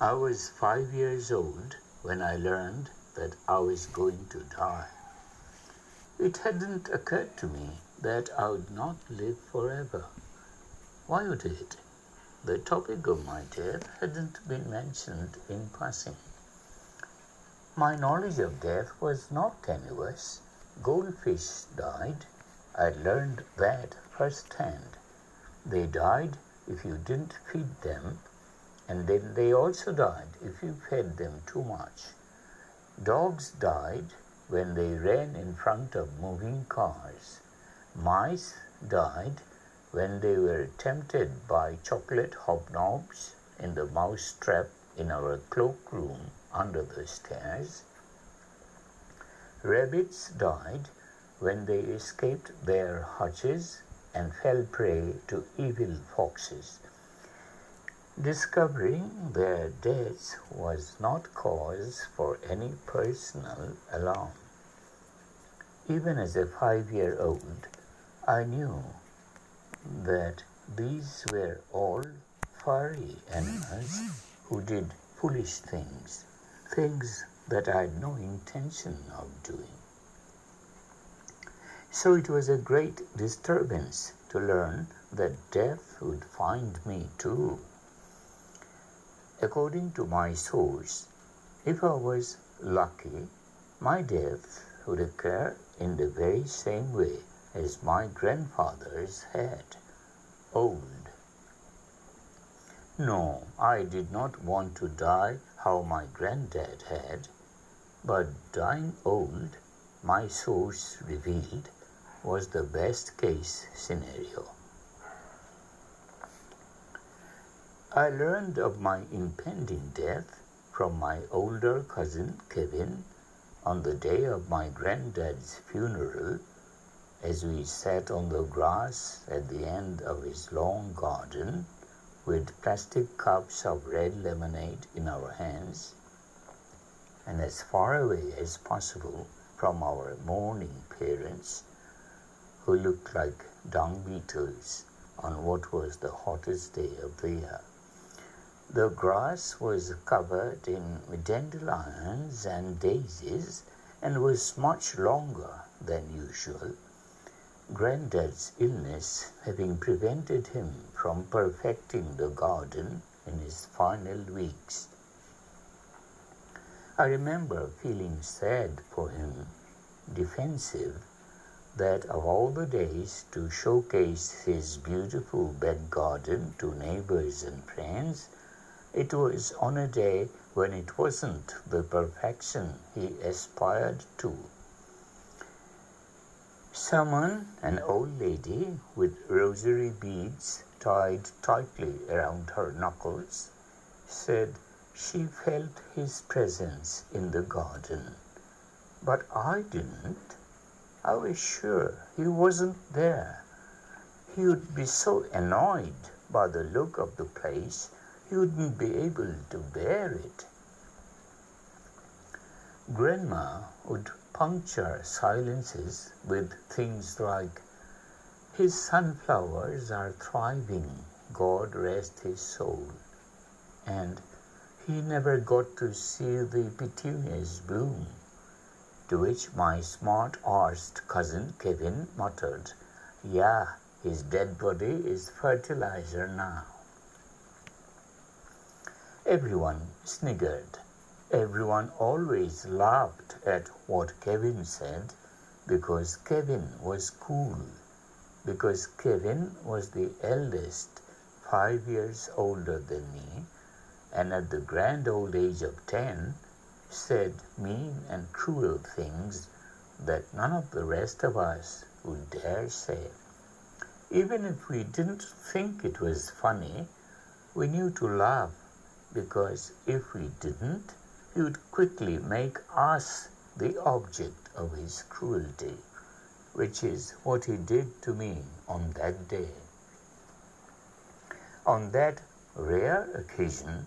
I was five years old when I learned that I was going to die. It hadn't occurred to me that I would not live forever. Why would it? The topic of my death hadn't been mentioned in passing. My knowledge of death was not tenuous. Goldfish died. I learned that firsthand. They died if you didn't feed them, and then they also died if you fed them too much. Dogs died when they ran in front of moving cars. Mice died when they were tempted by chocolate hobnobs in the mouse trap in our cloakroom under the stairs. Rabbits died when they escaped their hutches and fell prey to evil foxes. Discovering their deaths was not cause for any personal alarm. Even as a five year old, I knew that these were all furry animals who did foolish things, things that I had no intention of doing. So it was a great disturbance to learn that death would find me too. According to my source, if I was lucky, my death would occur in the very same way as my grandfather's had, old. No, I did not want to die how my granddad had, but dying old, my source revealed, was the best case scenario. I learned of my impending death from my older cousin Kevin on the day of my granddad's funeral as we sat on the grass at the end of his long garden with plastic cups of red lemonade in our hands and as far away as possible from our mourning parents who looked like dung beetles on what was the hottest day of the year. The grass was covered in dandelions and daisies and was much longer than usual Granddad's illness having prevented him from perfecting the garden in his final weeks. I remember feeling sad for him, defensive, that of all the days to showcase his beautiful back garden to neighbors and friends, it was on a day when it wasn't the perfection he aspired to. Someone, an old lady with rosary beads tied tightly around her knuckles, said she felt his presence in the garden. But I didn't. I was sure he wasn't there. He would be so annoyed by the look of the place, wouldn't be able to bear it. Grandma would puncture silences with things like, His sunflowers are thriving, God rest his soul, and he never got to see the petunias bloom. To which my smart arsed cousin Kevin muttered, Yeah, his dead body is fertilizer now. Everyone sniggered. Everyone always laughed at what Kevin said because Kevin was cool, because Kevin was the eldest, five years older than me, and at the grand old age of ten said mean and cruel things that none of the rest of us would dare say. Even if we didn't think it was funny, we knew to laugh because if we didn't, he would quickly make us the object of his cruelty, which is what he did to me on that day. On that rare occasion,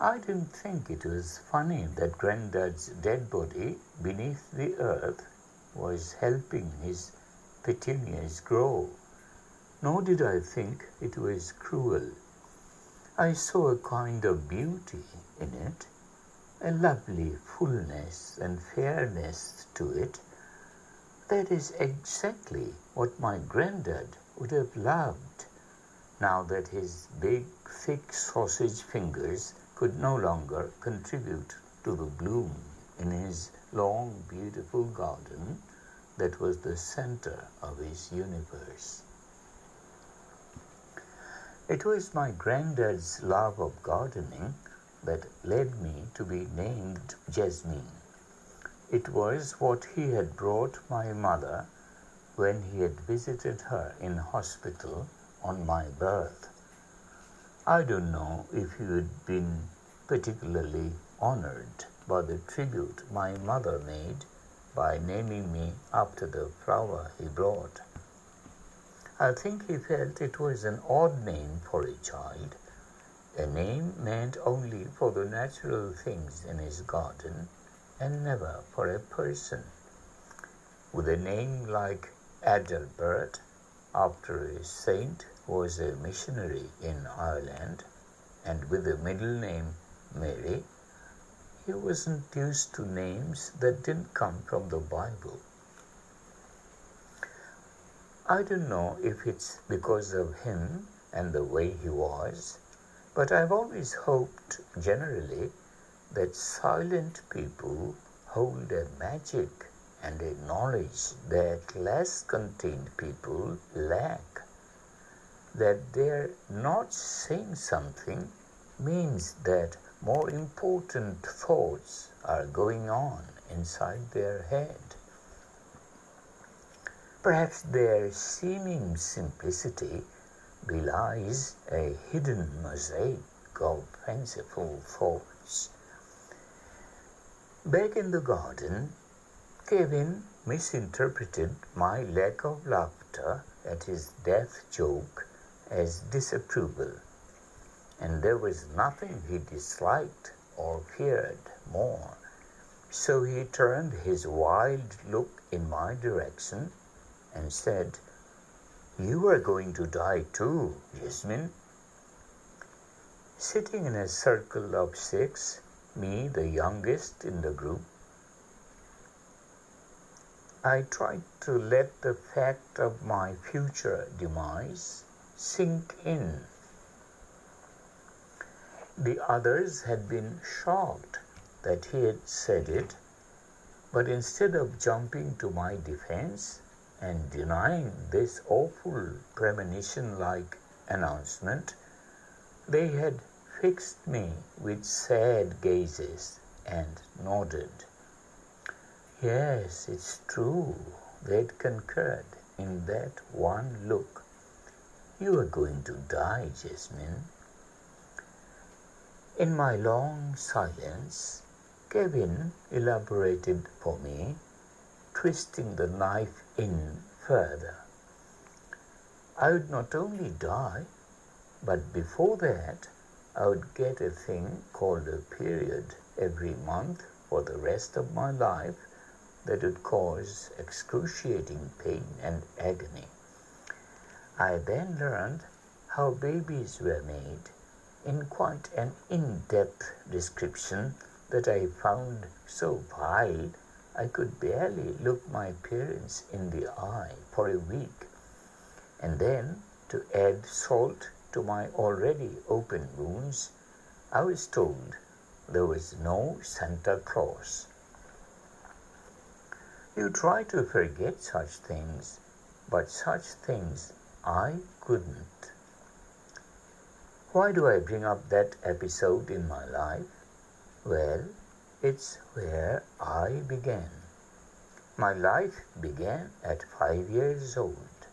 I didn't think it was funny that Granddad's dead body beneath the earth was helping his petunias grow, nor did I think it was cruel. I saw a kind of beauty in it, a lovely fullness and fairness to it. That is exactly what my granddad would have loved now that his big, thick sausage fingers could no longer contribute to the bloom in his long, beautiful garden that was the center of his universe. It was my granddad's love of gardening that led me to be named Jasmine. It was what he had brought my mother when he had visited her in hospital on my birth. I don't know if he had been particularly honored by the tribute my mother made by naming me after the flower he brought. I think he felt it was an odd name for a child, a name meant only for the natural things in his garden and never for a person. With a name like Adalbert, after a saint who was a missionary in Ireland, and with the middle name Mary, he wasn't used to names that didn't come from the Bible. I don't know if it's because of him and the way he was, but I've always hoped generally that silent people hold a magic and a knowledge that less contained people lack. That their not saying something means that more important thoughts are going on inside their head. Perhaps their seeming simplicity belies a hidden mosaic of fanciful thoughts. Back in the garden, Kevin misinterpreted my lack of laughter at his death joke as disapproval, and there was nothing he disliked or feared more. So he turned his wild look in my direction and said, You are going to die too, Jasmine. Sitting in a circle of six, me the youngest in the group, I tried to let the fact of my future demise sink in. The others had been shocked that he had said it, but instead of jumping to my defense, and denying this awful premonition like announcement, they had fixed me with sad gazes and nodded. Yes, it's true, they'd concurred in that one look. You are going to die, Jasmine. In my long silence, Kevin elaborated for me twisting the knife in further. I would not only die, but before that, I would get a thing called a period every month for the rest of my life that would cause excruciating pain and agony. I then learned how babies were made in quite an in depth description that I found so vile I could barely look my parents in the eye for a week. And then, to add salt to my already open wounds, I was told there was no Santa Claus. You try to forget such things, but such things I couldn't. Why do I bring up that episode in my life? Well, it's where I began. My life began at five years old.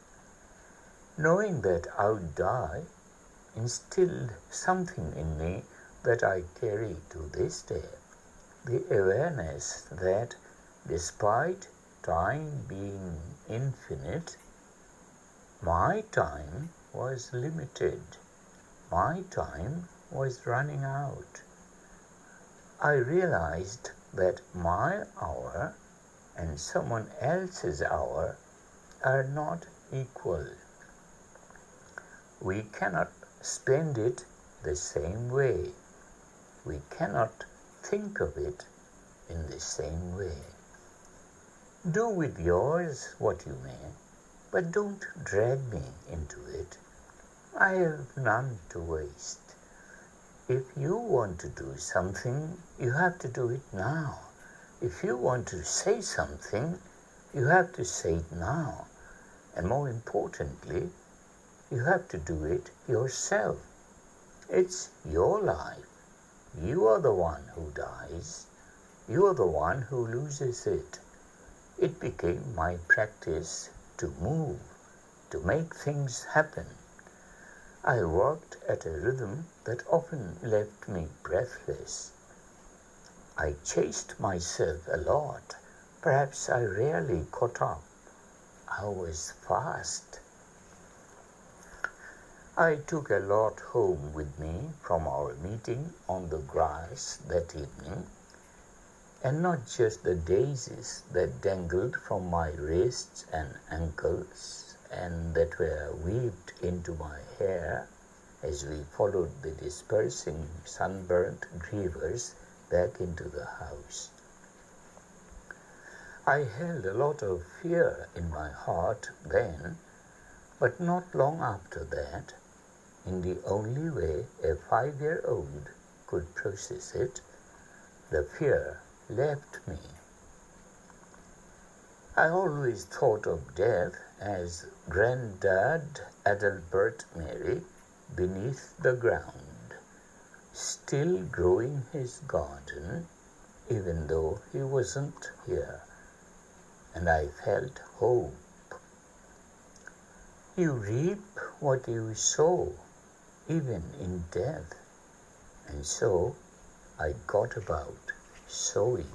Knowing that I would die instilled something in me that I carry to this day. The awareness that despite time being infinite, my time was limited. My time was running out. I realized that my hour and someone else's hour are not equal. We cannot spend it the same way. We cannot think of it in the same way. Do with yours what you may, but don't drag me into it. I have none to waste. If you want to do something, you have to do it now. If you want to say something, you have to say it now. And more importantly, you have to do it yourself. It's your life. You are the one who dies. You are the one who loses it. It became my practice to move, to make things happen. I worked at a rhythm that often left me breathless. I chased myself a lot. Perhaps I rarely caught up. I was fast. I took a lot home with me from our meeting on the grass that evening, and not just the daisies that dangled from my wrists and ankles and that were weaved into my hair as we followed the dispersing sunburnt grievers back into the house. I held a lot of fear in my heart then, but not long after that, in the only way a five year old could process it, the fear left me. I always thought of death as Grandad Adalbert Mary beneath the ground, still growing his garden, even though he wasn't here, and I felt hope. You reap what you sow, even in death, and so I got about sowing.